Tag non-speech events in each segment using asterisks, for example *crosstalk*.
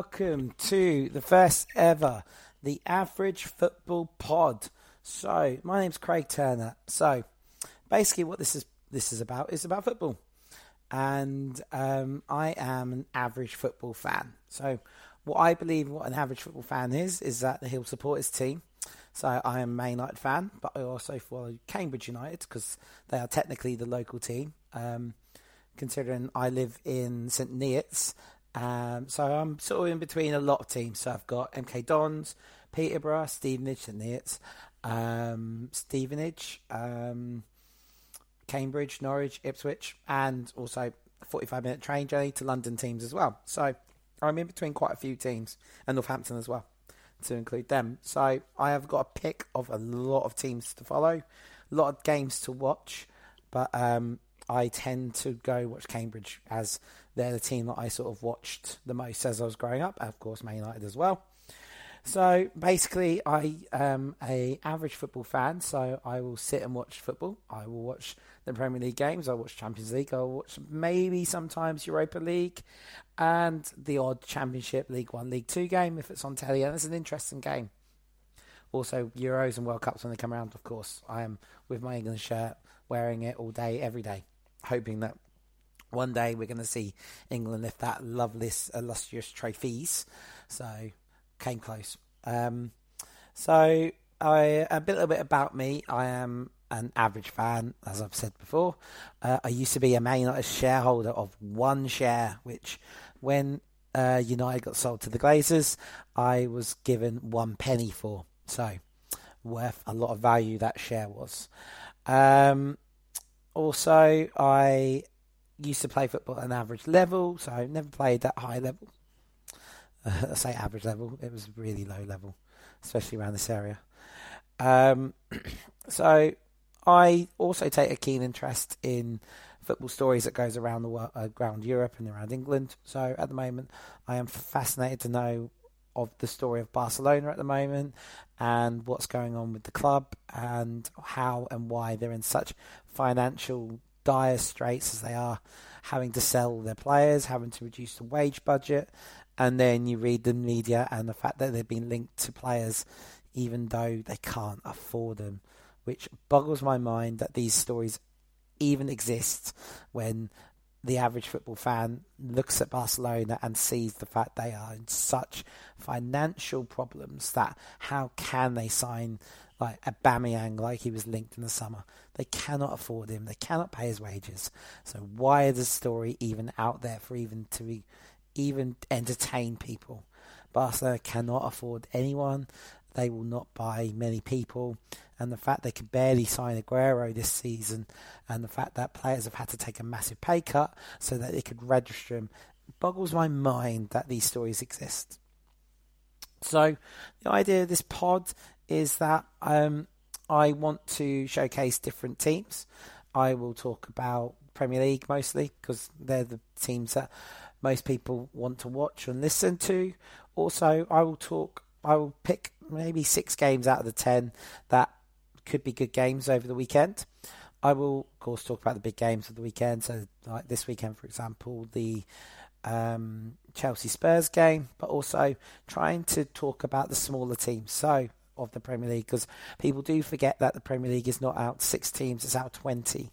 Welcome to the first ever the Average Football Pod. So, my name's Craig Turner. So, basically, what this is this is about is about football, and um, I am an average football fan. So, what I believe what an average football fan is is that he'll support his team. So, I am a Man United fan, but I also follow Cambridge United because they are technically the local team. Um, considering I live in St Neots um, so I'm sort of in between a lot of teams. So I've got MK Dons, Peterborough, Stevenage, and Neots, um, Stevenage, um, Cambridge, Norwich, Ipswich, and also a 45 minute train journey to London teams as well. So I'm in between quite a few teams, and Northampton as well, to include them. So I have got a pick of a lot of teams to follow, a lot of games to watch, but um, I tend to go watch Cambridge as they're the team that I sort of watched the most as I was growing up. Of course, Man United as well. So basically, I am a average football fan. So I will sit and watch football. I will watch the Premier League games. I watch Champions League. I'll watch maybe sometimes Europa League, and the odd Championship League One, League Two game if it's on telly. And it's an interesting game. Also, Euros and World Cups when they come around. Of course, I am with my England shirt, wearing it all day, every day, hoping that one day we're going to see England lift that lovely, illustrious trophies. So came close. Um, so I a bit, a bit about me. I am an average fan, as I've said before. Uh, I used to be a Man United shareholder of one share, which when uh, United got sold to the Glazers, I was given one penny for. So worth a lot of value that share was. Um, also, I used to play football at an average level, so I never played that high level. Uh, I say average level; it was really low level, especially around this area. Um, *clears throat* so I also take a keen interest in football stories that goes around the world, uh, around Europe and around England. So at the moment, I am fascinated to know of the story of Barcelona at the moment and what's going on with the club and how and why they're in such financial dire straits as they are, having to sell their players, having to reduce the wage budget, and then you read the media and the fact that they've been linked to players even though they can't afford them, which boggles my mind that these stories even exist when the average football fan looks at Barcelona and sees the fact they are in such financial problems that how can they sign like Aubameyang like he was linked in the summer? They cannot afford him. They cannot pay his wages. So why is the story even out there for even to even entertain people? Barcelona cannot afford anyone. They will not buy many people and the fact they could barely sign Aguero this season, and the fact that players have had to take a massive pay cut so that they could register him, boggles my mind that these stories exist. So, the idea of this pod is that um, I want to showcase different teams. I will talk about Premier League mostly because they're the teams that most people want to watch and listen to. Also, I will talk. I will pick maybe six games out of the ten that could be good games over the weekend. I will, of course, talk about the big games of the weekend. So, like this weekend, for example, the um, Chelsea Spurs game, but also trying to talk about the smaller teams. So, of the Premier League, because people do forget that the Premier League is not out six teams; it's out twenty.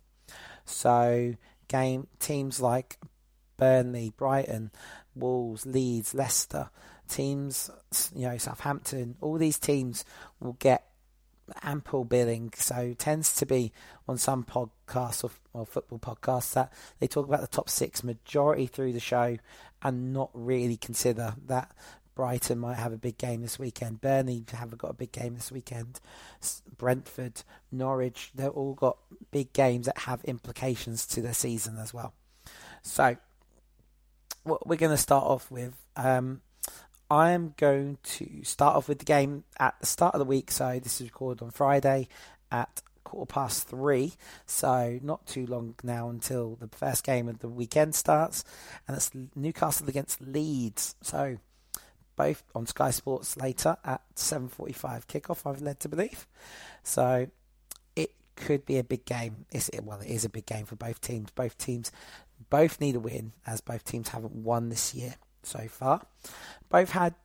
So, game teams like Burnley, Brighton, Wolves, Leeds, Leicester, teams, you know, Southampton, all these teams will get ample billing. So tends to be on some podcasts or, or, football podcasts that they talk about the top six majority through the show and not really consider that Brighton might have a big game this weekend. Burnley haven't got a big game this weekend. Brentford, Norwich, they've all got big games that have implications to their season as well. So, what we're going to start off with um, I am going to start off with the game at the start of the week. So this is recorded on Friday at quarter past three. So not too long now until the first game of the weekend starts, and it's Newcastle against Leeds. So both on Sky Sports later at 7:45 kickoff. I've led to believe. So it could be a big game. It's, well, it is a big game for both teams. Both teams both need a win, as both teams haven't won this year. so far. Both had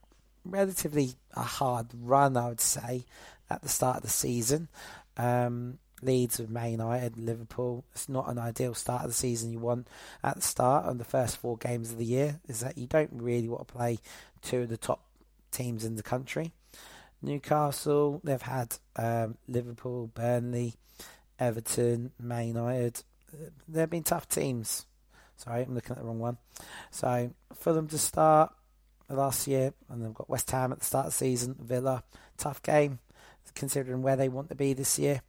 relatively a hard run, I would say, at the start of the season. Um, Leeds with Man United, Liverpool. It's not an ideal start of the season you want at the start on the first four games of the year. Is that you don't really want to play two of the top teams in the country. Newcastle, they've had um, Liverpool, Burnley, Everton, Man United. They've been tough teams. Sorry, I'm looking at the wrong one. So them to start last year, and they've got West Ham at the start of the season, Villa, tough game considering where they want to be this year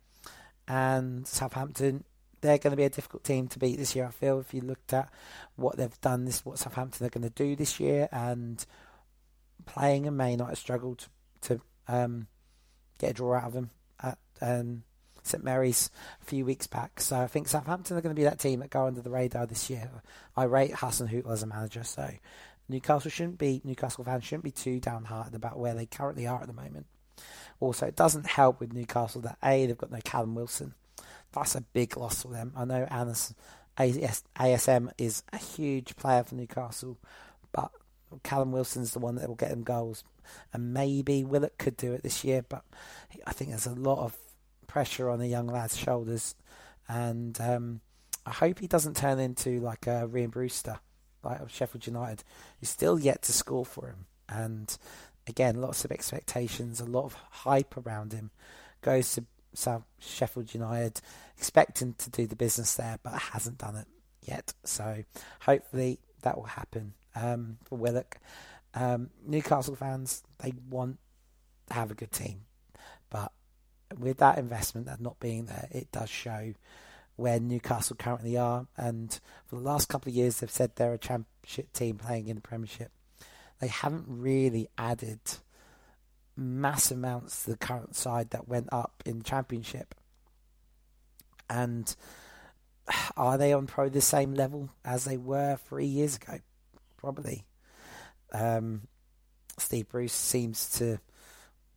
and Southampton. They're going to be a difficult team to beat this year. I feel if you looked at what they've done, this what Southampton are going to do this year, and playing and may not have struggled to um, get a draw out of them at um, St Mary's a few weeks back. So I think Southampton are going to be that team that go under the radar this year. I rate Hasenhüttl as a manager, so Newcastle shouldn't be Newcastle fans shouldn't be too downhearted about where they currently are at the moment. Also, it doesn't help with Newcastle that A, they've got no Callum Wilson. That's a big loss for them. I know ASM is a huge player for Newcastle, but Callum Wilson's the one that will get them goals. And maybe Willock could do it this year, but I think there's a lot of pressure on the young lad's shoulders. And um, I hope he doesn't turn into like a Ryan Brewster, like of Sheffield United, who's still yet to score for him. And again, lots of expectations, a lot of hype around him. Goes to South Sheffield United, expecting to do the business there, but hasn't done it yet. So hopefully that will happen um, for Willock. Um, Newcastle fans, they want to have a good team, but with that investment and not being there, it does show where Newcastle currently are. And for the last couple of years, they've said they're a championship team playing in the Premiership they haven't really added mass amounts to the current side that went up in championship. And *sighs* are they on pro the same level as they were three years ago? Probably. Um, Steve Bruce seems to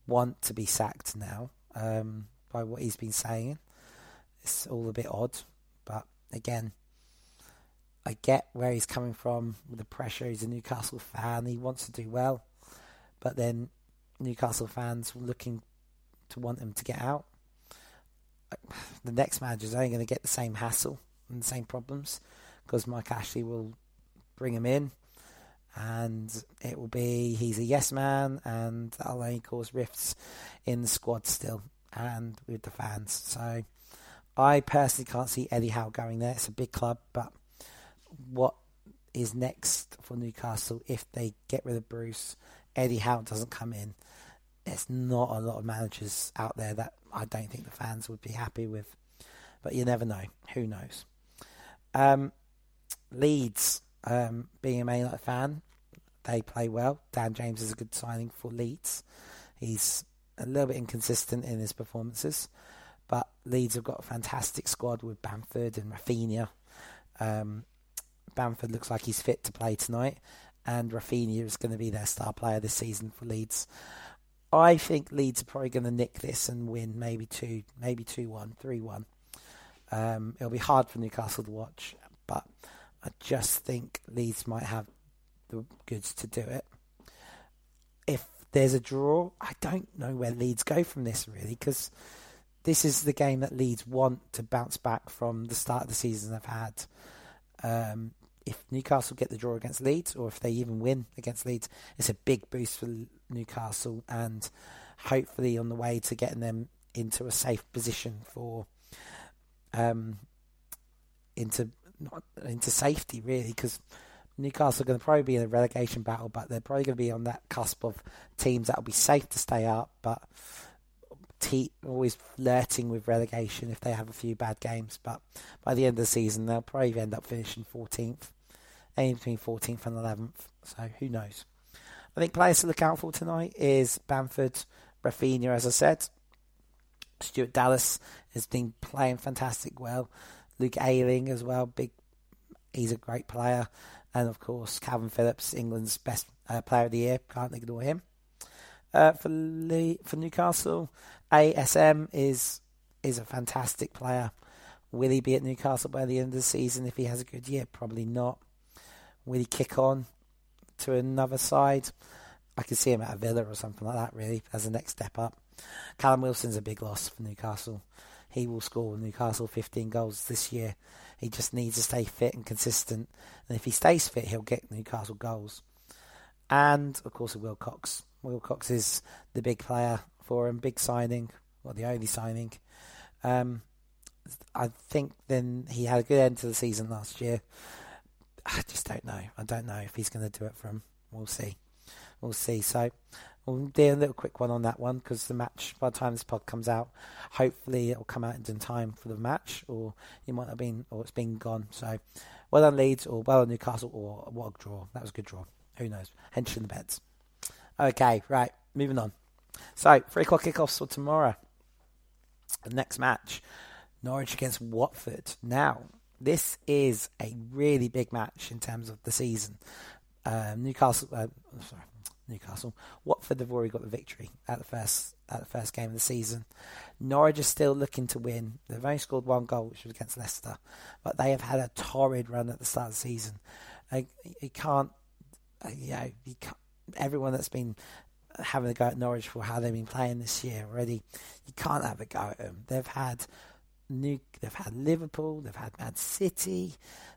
want to be sacked now um, by what he's been saying. It's all a bit odd, but again, I get where he's coming from with the pressure. He's a Newcastle fan. He wants to do well, but then Newcastle fans looking to want him to get out. *sighs* The next manager is only going to get the same hassle and the same problems because Mike Ashley will bring him in, and it will be he's a yes man, and that'll only cause rifts in the squad still and with the fans. So I personally can't see Eddie Howe going there. It's a big club, but what is next for Newcastle if they get rid of Bruce, Eddie Howe doesn't come in. There's not a lot of managers out there that I don't think the fans would be happy with. But you never know. Who knows? Um, Leeds, um, being a Man United fan, they play well. Dan James is a good signing for Leeds. He's a little bit inconsistent in his performances, but Leeds have got a fantastic squad with Bamford and Raphinha. Um, Bamford looks like he's fit to play tonight, and Raphinha is going to be their star player this season for Leeds. I think Leeds are probably going to nick this and win maybe two, maybe two one, three one. Um, it'll be hard for Newcastle to watch, but I just think Leeds might have the goods to do it. If there's a draw, I don't know where Leeds go from this really because this is the game that Leeds want to bounce back from the start of the season they've had. Um, if Newcastle get the draw against Leeds, or if they even win against Leeds, it's a big boost for Newcastle, and hopefully on the way to getting them into a safe position for um, into not into safety really, because Newcastle are going to probably be in a relegation battle, but they're probably going to be on that cusp of teams that will be safe to stay up, but te- always flirting with relegation if they have a few bad games. But by the end of the season, they'll probably end up finishing 14th aim between 14th and 11th. So who knows? I think players to look out for tonight is Bamford, Raphinha, as I said. Stuart Dallas has been playing fantastic well. Luke Ayling as well, big. He's a great player, and of course Calvin Phillips, England's best uh, player of the year. Can't ignore him. Uh, for Lee, for Newcastle, ASM is is a fantastic player. Will he be at Newcastle by the end of the season if he has a good year? Probably not. Will he kick on? to another side. I could see him at a Villa or something like that, really, as the next step up. Callum Wilson's a big loss for Newcastle. He will score Newcastle 15 goals this year. He just needs to stay fit and consistent. And if he stays fit, he'll get Newcastle goals. And, of course, Willock. Willock is the big player for him, big signing, well, the only signing. Um, I think then he had a good end to the season last year. I just don't know. I don't know if he's going to do it for him. We'll see. We'll see. So we'll do a little quick one on that one because the match, by the time this pod comes out, hopefully it'll come out in time for the match, or it might have been, or it's been gone. So well done Leeds, or well done Newcastle, or what a draw. That was a good draw. Who knows? Hench in the beds. Okay, right. Moving on. So three o'clock kickoffs for tomorrow. The next match, Norwich against Watford. Now, this is a really big match in terms of the season. Um, Newcastle, uh, sorry, Newcastle. Watford have already got the victory at the first at the first game of the season. Norwich are still looking to win. They've only scored one goal, which was against Leicester, but they have had a torrid run at the start of the season. you can't, uh, you know, you can't, everyone that's been having a go at Norwich for how they've been playing this year already, you can't have a go at them. They've had New, they've had Liverpool, they've had Man City,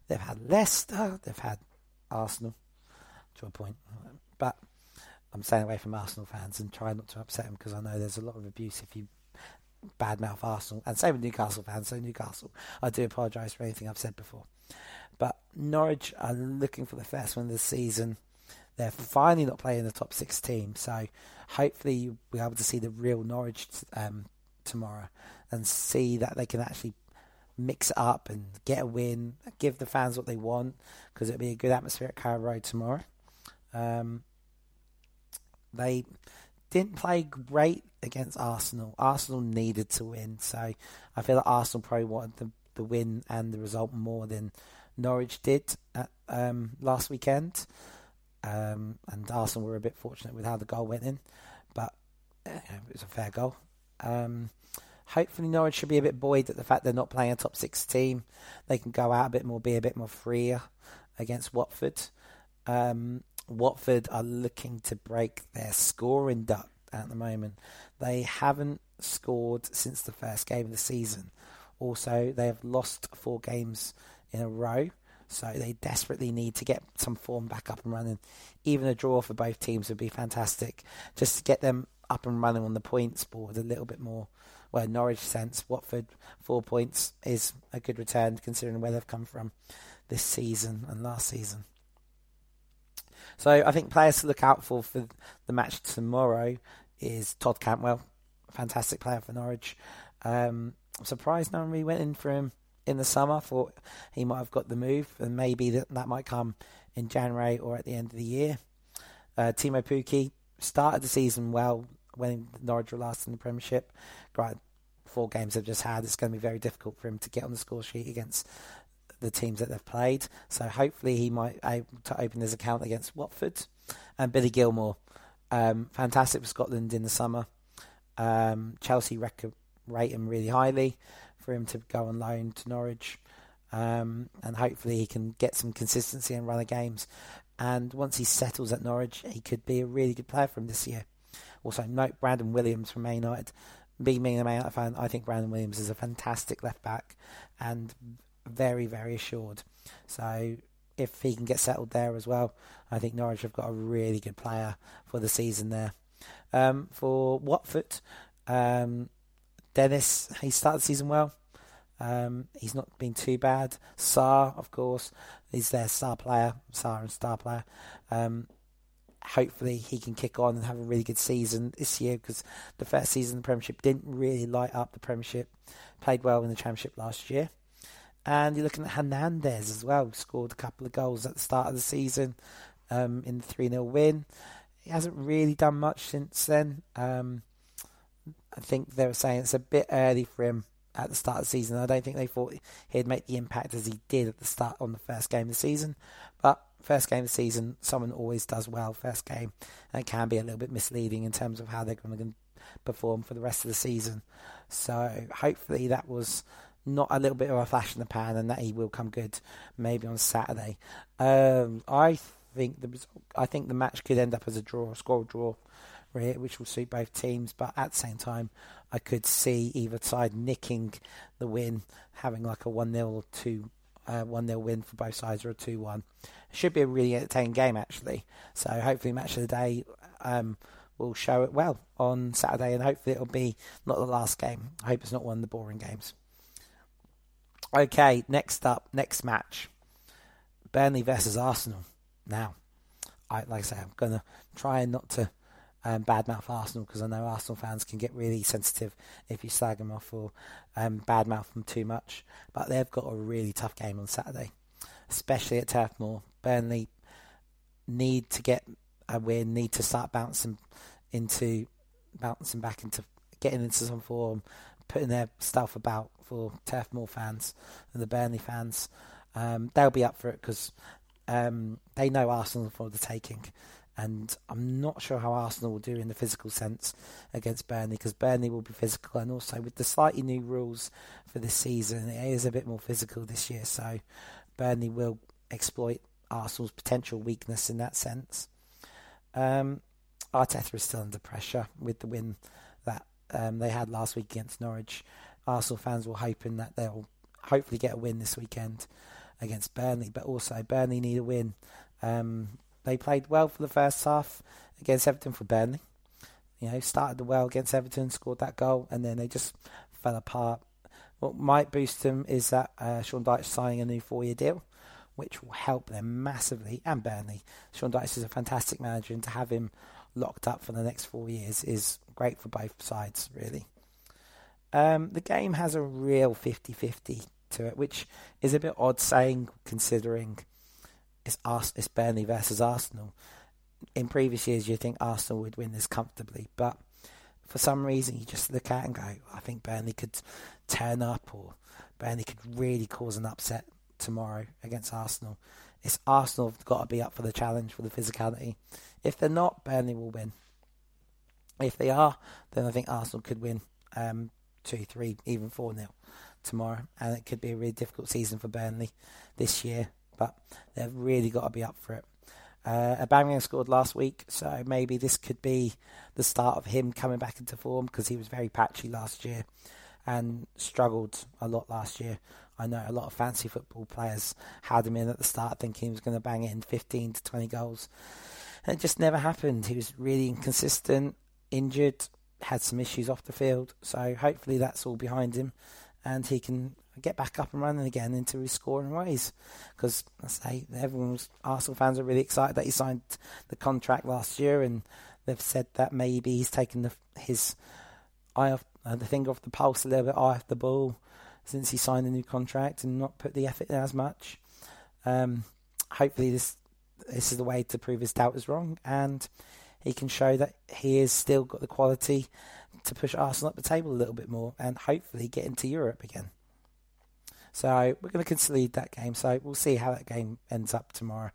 they've had Leicester, they've had Arsenal to a point, but I'm staying away from Arsenal fans and trying not to upset them because I know there's a lot of abuse if you badmouth Arsenal. And same with Newcastle fans. So Newcastle, I do apologise for anything I've said before. But Norwich are looking for the first one of the season. They're finally not playing the top six team, so hopefully you'll be able to see the real Norwich um, tomorrow and see that they can actually mix it up and get a win, give the fans what they want because it'll be a good atmosphere at Carrow Road tomorrow. Um, they didn't play great against Arsenal. Arsenal needed to win, so I feel like Arsenal probably wanted the, the win and the result more than Norwich did at, um, last weekend. Um, and Arsenal were a bit fortunate with how the goal went in, but it was a fair goal. Um, hopefully, Norwich should be a bit buoyed at the fact they're not playing a top six team. They can go out a bit more, be a bit more freer against Watford. Um, Watford are looking to break their scoring duck at the moment. They haven't scored since the first game of the season. Also, they have lost four games in a row, so they desperately need to get some form back up and running. Even a draw for both teams would be fantastic, just to get them up and running on the points board a little bit more. Well, Norwich sense, Watford four points is a good return considering where they've come from this season and last season. So I think players to look out for for the match tomorrow is Todd Cantwell, fantastic player for Norwich. Um, I'm surprised no one really went in for him in the summer. Thought he might have got the move, and maybe that that might come in January or at the end of the year. Uh, Teemu Pukki started the season well when Norwich were last in the Premiership. Great, four games they've just had. It's going to be very difficult for him to get on the score sheet against the teams that they've played. So hopefully he might able to open his account against Watford. And Billy Gilmour, um, fantastic for Scotland in the summer. Um, Chelsea rec- rate him really highly for him to go on loan to Norwich. Um, and hopefully he can get some consistency and run of games. And once he settles at Norwich, he could be a really good player for him this year. Also, note Brandon Williams from Man United. Being a Man United fan, I think Brandon Williams is a fantastic left back and very, very assured. So if he can get settled there as well, I think Norwich have got a really good player for the season there. Um, for Watford, um, Dennis, he started the season well. Um, he's not been too bad. Sarr, of course, is their star player. Sarr and star player. Um, hopefully, he can kick on and have a really good season this year because the first season in the Premiership didn't really light up the Premiership. Played well in the Championship last year. And you're looking at Hernandez as well, scored a couple of goals at the start of the season um, in the 3 0 win. He hasn't really done much since then. Um, I think they were saying it's a bit early for him at the start of the season. I don't think they thought he'd make the impact as he did at the start on the first game of the season. First game of the season, someone always does well first game, and it can be a little bit misleading in terms of how they're going to perform for the rest of the season. So hopefully that was not a little bit of a flash in the pan and that he will come good maybe on Saturday. Um, I think the I think the match could end up as a draw, a score draw, which will suit both teams. But at the same time, I could see either side nicking the win, having like a one 0 or two uh, one 0 win for both sides or a two one. Should be a really entertaining game actually. So hopefully, match of the day. Um, will show it well on Saturday, and hopefully it'll be not the last game. I hope it's not one of the boring games. Okay, next up, next match, Burnley versus Arsenal. Now, I like I say, I'm gonna try and not to um, badmouth Arsenal because I know Arsenal fans can get really sensitive if you slag them off or um, badmouth them too much. But they've got a really tough game on Saturday, especially at Turf Moor. Burnley need to get a win, need to start bouncing into bouncing back into getting into some form, putting their stuff about for Turf Moor fans and the Burnley fans. Um, they'll be up for it because um, they know Arsenal for the taking. And I'm not sure how Arsenal will do in the physical sense against Burnley because Burnley will be physical. And also, with the slightly new rules for this season, it is a bit more physical this year. So, Burnley will exploit Arsenal's potential weakness in that sense. Um, Arteta is still under pressure with the win that um, they had last week against Norwich. Arsenal fans were hoping that they'll hopefully get a win this weekend against Burnley, but also Burnley need a win. Um, they played well for the first half against Everton for Burnley. You know, started well against Everton, scored that goal, and then they just fell apart. What might boost them is that uh, Sean Dyche signing a new four-year deal which will help them massively. And Burnley, Sean Dyche is a fantastic manager, and to have him locked up for the next four years is great for both sides, really. Um, the game has a real 50 50 to it, which is a bit odd saying considering it's, it's Burnley versus Arsenal. In previous years, you think Arsenal would win this comfortably, but for some reason, you just look at and go, I think Burnley could turn up or Burnley could really cause an upset tomorrow against Arsenal. It's Arsenal have got to be up for the challenge for the physicality. If they're not, Burnley will win. If they are, then I think Arsenal could win um, 2 3, even 4 0 tomorrow. And it could be a really difficult season for Burnley this year, but they've really got to be up for it. Uh, Aubameyang scored last week, so maybe this could be the start of him coming back into form because he was very patchy last year and struggled a lot last year. I know a lot of fancy football players had him in at the start thinking he was going to bang in 15 to 20 goals. And it just never happened. He was really inconsistent, injured, had some issues off the field. So hopefully that's all behind him and he can get back up and running again into his scoring ways. Because I say everyone's Arsenal fans are really excited that he signed the contract last year, and they've said that maybe he's taken the, his eye off uh, the finger off the pulse a little bit, eye off the ball, since he signed the new contract and not put the effort in as much. Um, hopefully, this this is the way to prove his doubt is wrong, and he can show that he has still got the quality to push Arsenal up the table a little bit more, and hopefully get into Europe again. So we're going to concede that game. So we'll see how that game ends up tomorrow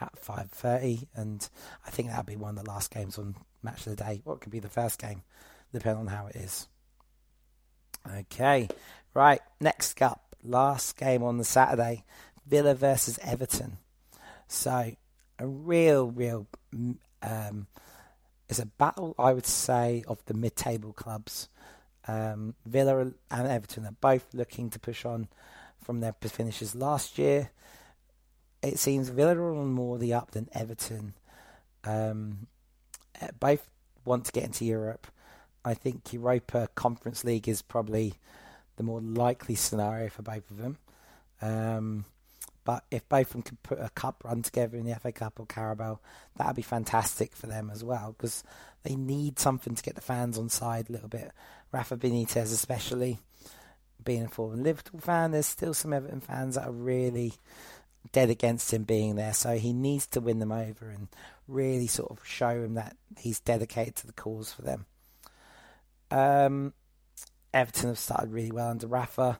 at five thirty, and I think that'll be one of the last games on Match of the Day. What could be the first game, depending on how it is. Okay, right. Next up, last game on the Saturday, Villa versus Everton. So a real, real. Um, it's a battle, I would say, of the mid-table clubs. Um, Villa and Everton are both looking to push on from their finishes last year. It seems Villa are on more the up than Everton. Um, both want to get into Europe. I think Europa Conference League is probably the more likely scenario for both of them. Um, but if both of them could put a cup run together in the FA Cup or Carabao, that would be fantastic for them as well because they need something to get the fans on side a little bit. Rafa Benitez, especially being a former Liverpool fan, there's still some Everton fans that are really dead against him being there. So he needs to win them over and really sort of show him that he's dedicated to the cause for them. Um, Everton have started really well under Rafa.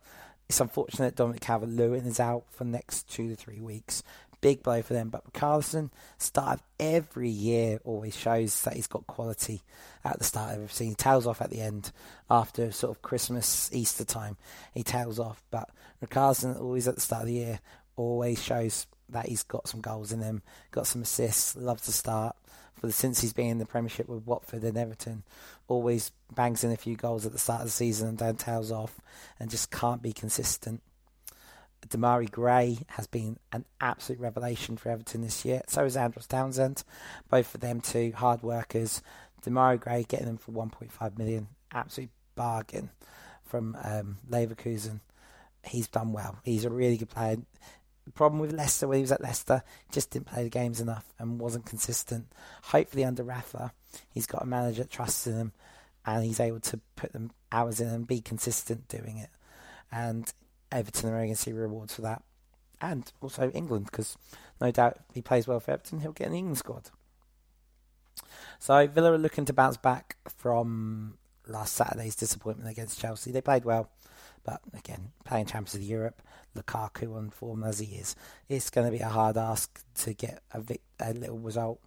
It's unfortunate Dominic Calvert-Lewin is out for the next two to three weeks. Big blow for them. But Richarlison, start of every year, always shows that he's got quality at the start of everything. He tails off at the end after sort of Christmas, Easter time. He tails off. But Richarlison, always at the start of the year, always shows that he's got some goals in him, got some assists, loves to start. For the, since he's been in the Premiership with Watford and Everton, always bangs in a few goals at the start of the season and then tails off, and just can't be consistent. Demarai Gray has been an absolute revelation for Everton this year. So is Andros Townsend. Both of them two hard workers. Demarai Gray getting them for 1.5 million, absolute bargain from um, Leverkusen. He's done well. He's a really good player. The problem with Leicester when he was at Leicester, just didn't play the games enough and wasn't consistent. Hopefully under Rafa, he's got a manager that trusts in him and he's able to put them hours in and be consistent doing it. And Everton are going to see rewards for that. And also England, because no doubt if he plays well for Everton, he'll get an England squad. So Villa are looking to bounce back from last Saturday's disappointment against Chelsea. They played well, but again, playing Champions of Europe, Lukaku on form as he is, it's going to be a hard ask to get a, vic- a little result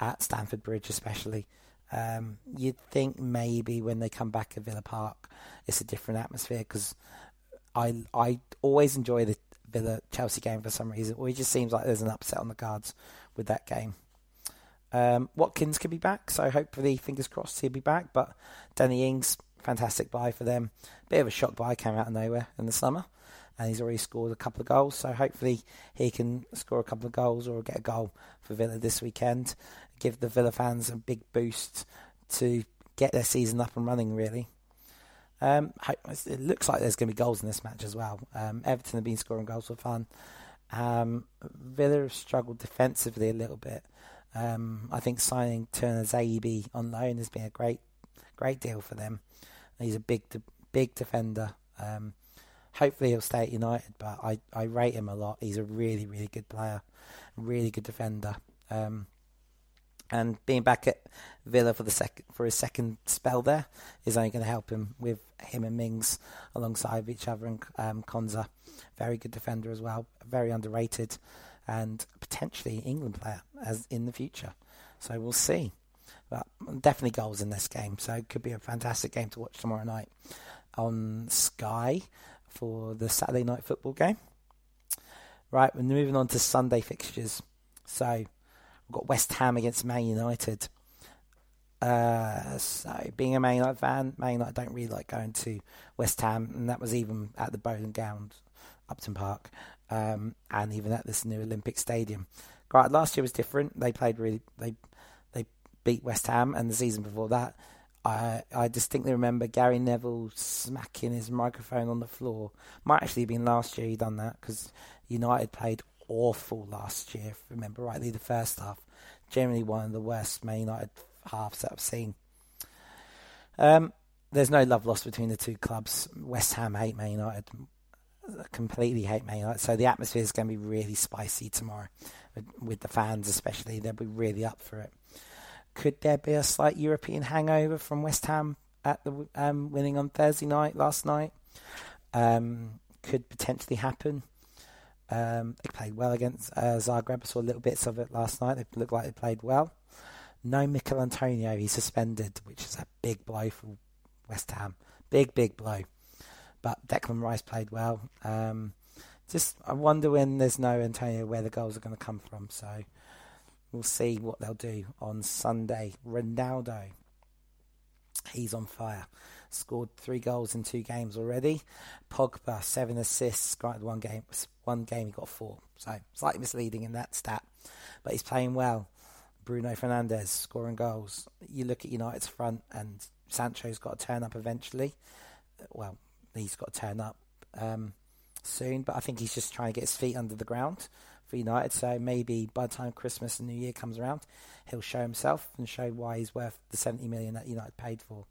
at Stamford Bridge, especially. Um, you'd think maybe when they come back at Villa Park, it's a different atmosphere because I I always enjoy the Villa Chelsea game for some reason. It just seems like there's an upset on the cards with that game. Um, Watkins could be back, so hopefully, fingers crossed, he'll be back. But Danny Ings, fantastic buy for them. Bit of a shock buy, came out of nowhere in the summer, and he's already scored a couple of goals. So hopefully, he can score a couple of goals or get a goal for Villa this weekend. Give the Villa fans a big boost to get their season up and running, really. Um, it looks like there's going to be goals in this match as well. Um, Everton have been scoring goals for fun. Um, Villa have struggled defensively a little bit. Um, I think signing Tuanzebe on loan has been a great, great deal for them. He's a big, big defender. Um, hopefully he'll stay at United, but I, I rate him a lot. He's a really, really good player, really good defender. Um, and being back at Villa for the second for his second spell there is only going to help him with him and Mings alongside each other and um, Konsa, very good defender as well, very underrated, and potentially England player as in the future. So we'll see. But definitely goals in this game, so it could be a fantastic game to watch tomorrow night on Sky for the Saturday night football game. Right, we're moving on to Sunday fixtures. So We've got West Ham against Man United. Uh, so, being a Man United fan, Man United don't really like going to West Ham, and that was even at the Boleyn Ground, Upton Park, um, and even at this new Olympic Stadium. Right, last year was different. They played really, they they beat West Ham, and the season before that, I I distinctly remember Gary Neville smacking his microphone on the floor. Might actually have been last year he done that because United played awful last year, if I remember rightly, the first half. Generally one of the worst Man United halves that I've seen. Um, there's no love lost between the two clubs. West Ham hate Man United, completely hate Man United. So the atmosphere is going to be really spicy tomorrow, with, with the fans especially. They'll be really up for it. Could there be a slight European hangover from West Ham at the um, winning on Thursday night last night? Um, could potentially happen. Um, they played well against uh, Zagreb. I saw little bits of it last night. They looked like they played well. No Michail Antonio. He's suspended, which is a big blow for West Ham. Big, big blow. But Declan Rice played well. Um, just I wonder when there's no Antonio where the goals are going to come from. So we'll see what they'll do on Sunday. Ronaldo, he's on fire scored three goals in two games already. Pogba seven assists, one game, one game he got four, so slightly misleading in that stat, but he's playing well. Bruno Fernandes scoring goals. You look at United's front, and Sancho's got to turn up eventually. Well, he's got to turn up um, soon, but I think he's just trying to get his feet under the ground for United. So maybe by the time Christmas and New Year comes around, he'll show himself and show why he's worth the 70 million that United paid for.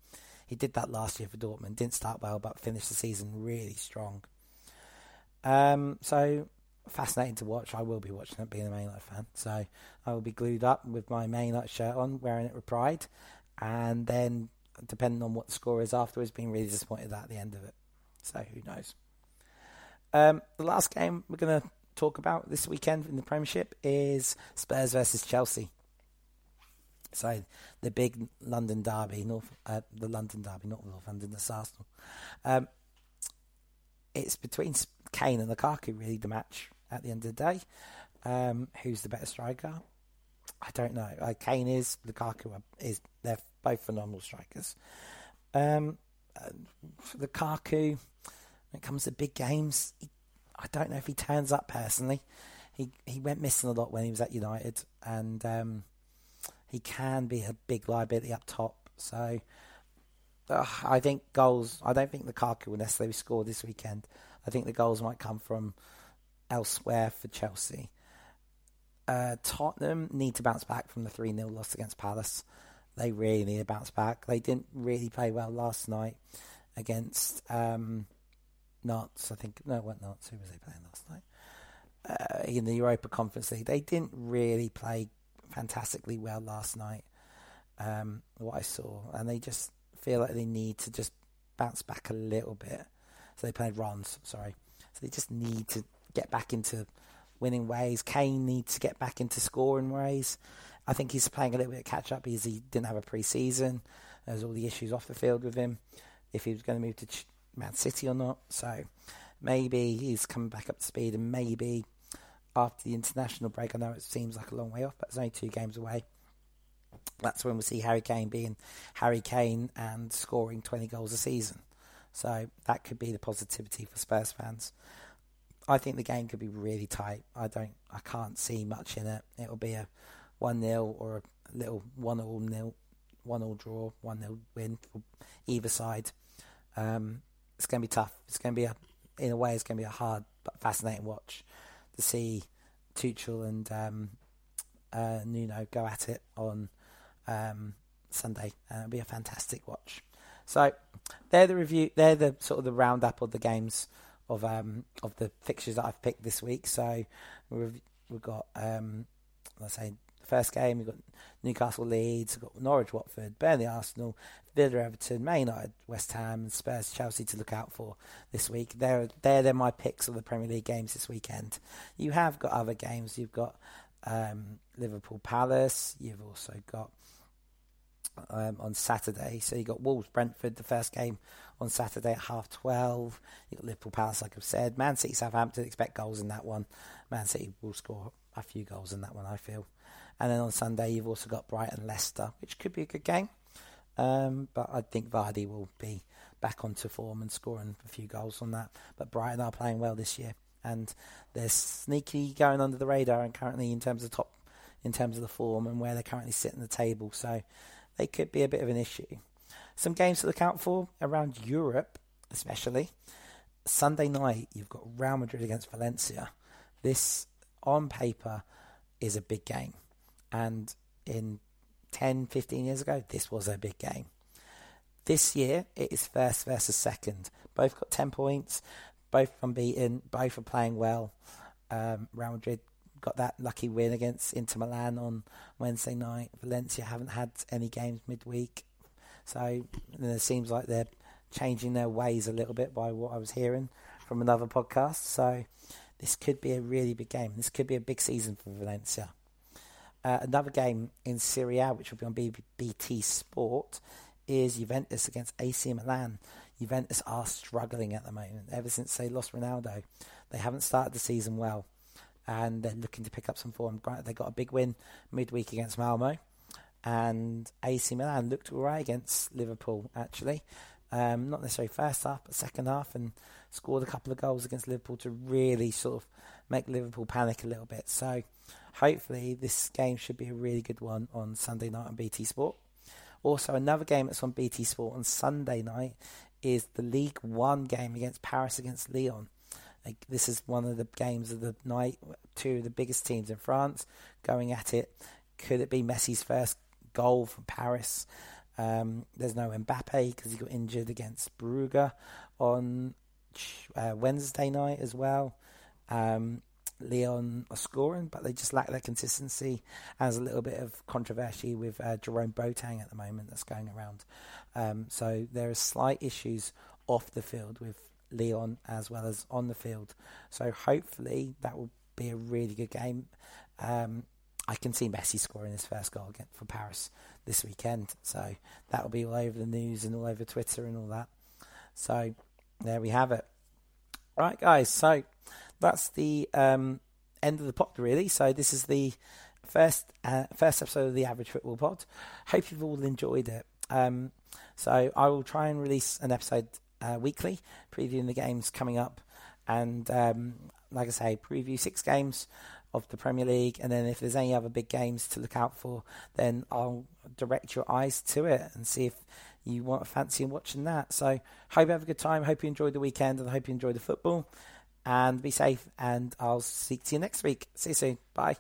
He did that last year for Dortmund. Didn't start well, but finished the season really strong. Um, so fascinating to watch. I will be watching it, being a Man United fan. So I will be glued up with my Man United shirt on, wearing it with pride, and then depending on what the score is afterwards, being really disappointed at the end of it. So who knows? Um, the last game we're going to talk about this weekend in the Premiership is Spurs versus Chelsea. So the big London derby, North, uh, the London derby, not North London, Arsenal. Um, it's between Kane and Lukaku, really, the match at the end of the day. Um, who's the better striker? I don't know. Uh, Kane is Lukaku is they're both phenomenal strikers. Um, uh, Lukaku, when it comes to big games, he, I don't know if he turns up personally. He he went missing a lot when he was at United, and um, he can be a big liability up top. So uh, I think goals. I don't think the Lukaku will necessarily score this weekend. I think the goals might come from elsewhere for Chelsea. Uh, Tottenham need to bounce back from the 3 0 loss against Palace. They really need to bounce back. They didn't really play well last night against um, Nantes. I think, no, what Nantes? Who was they playing last night? Uh, in the Europa Conference League. They didn't really play fantastically well last night, um, what I saw. And they just feel like they need to just bounce back a little bit. So they played Reims, sorry. So they just need to get back into winning ways. Kane needs to get back into scoring ways. I think he's playing a little bit of catch up because he didn't have a pre season. There's all the issues off the field with him, if he was going to move to Man City or not. So maybe he's coming back up to speed, and maybe after the international break, I know it seems like a long way off, but it's only two games away. That's when we see Harry Kane being Harry Kane and scoring 20 goals a season. So that could be the positivity for Spurs fans. I think the game could be really tight. I don't, I can't see much in it. It'll be a one 0 or a little one all nil, one all draw, one 0 win for either side. Um, it's going to be tough. It's going to be a, in a way, it's going to be a hard but fascinating watch to see Tuchel and um, uh, Nuno go at it on um, Sunday. Uh, it'll be a fantastic watch. So they're the review. They're the sort of the roundup of the games of um of the fixtures that I've picked this week. So we've we've got um let's say first game You've got Newcastle Leeds, we've got Norwich Watford, Burnley Arsenal, Villa Everton, Man United West Ham, and Spurs Chelsea to look out for this week. They're they're, they're my picks of the Premier League games this weekend. You have got other games. You've got um, Liverpool Palace. You've also got um, on Saturday. So you got Wolves Brentford, the first game on Saturday at half twelve. You got Liverpool Palace, like I've said. Man City Southampton. Expect goals in that one. Man City will score a few goals in that one, I feel. And then on Sunday you've also got Brighton Leicester, which could be a good game. Um, but I think Vardy will be back onto form and scoring a few goals on that. But Brighton are playing well this year, and they're sneaky going under the radar and currently in terms of top, in terms of the form and where they're currently sitting the table. So they could be a bit of an issue. Some games to look out for around Europe, especially. Sunday night, you've got Real Madrid against Valencia. This, on paper, is a big game. And in 10, 15 years ago, this was a big game. This year, it is first versus second. Both got 10 points, both unbeaten, both are playing well. Um, Real Madrid got that lucky win against Inter Milan on Wednesday night. Valencia haven't had any games midweek, so it seems like they're changing their ways a little bit by what I was hearing from another podcast. So this could be a really big game. This could be a big season for Valencia. Uh, another game in Serie A, which will be on BT Sport, is Juventus against AC Milan. Juventus are struggling at the moment. Ever since they lost Ronaldo, they haven't started the season well and they're looking to pick up some form. They got a big win midweek against Malmo, and AC Milan looked all right against Liverpool actually. Um, not necessarily first half, but second half, and scored a couple of goals against Liverpool to really sort of make Liverpool panic a little bit. So hopefully this game should be a really good one on Sunday night on BT Sport. Also, another game that's on BT Sport on Sunday night is the League One game against Paris against Lyon. Like, this is one of the games of the night. Two of the biggest teams in France going at it. Could it be Messi's first goal for Paris? Um, there's no Mbappe because he got injured against Brugge on uh, Wednesday night as well. Um, Lyon are scoring, but they just lack that consistency. As a little bit of controversy with uh, Jerome Boateng at the moment that's going around. Um, so there are slight issues off the field with Lyon as well as on the field. So hopefully that will be a really good game. Um, I can see Messi scoring his first goal again for Paris this weekend. So that will be all over the news and all over Twitter and all that. So there we have it. Right, guys. So that's the um, end of the pod, really. So this is the first uh, first episode of the Average Football Pod. Hope you've all enjoyed it. Um, so I will try and release an episode uh, weekly, previewing the games coming up, and um, like I say, preview six games of the Premier League, and then if there's any other big games to look out for, then I'll direct your eyes to it and see if you want fancy watching that. So hope you have a good time. Hope you enjoyed the weekend, and I hope you enjoy the football. And be safe. And I'll speak to you next week. See you soon. Bye.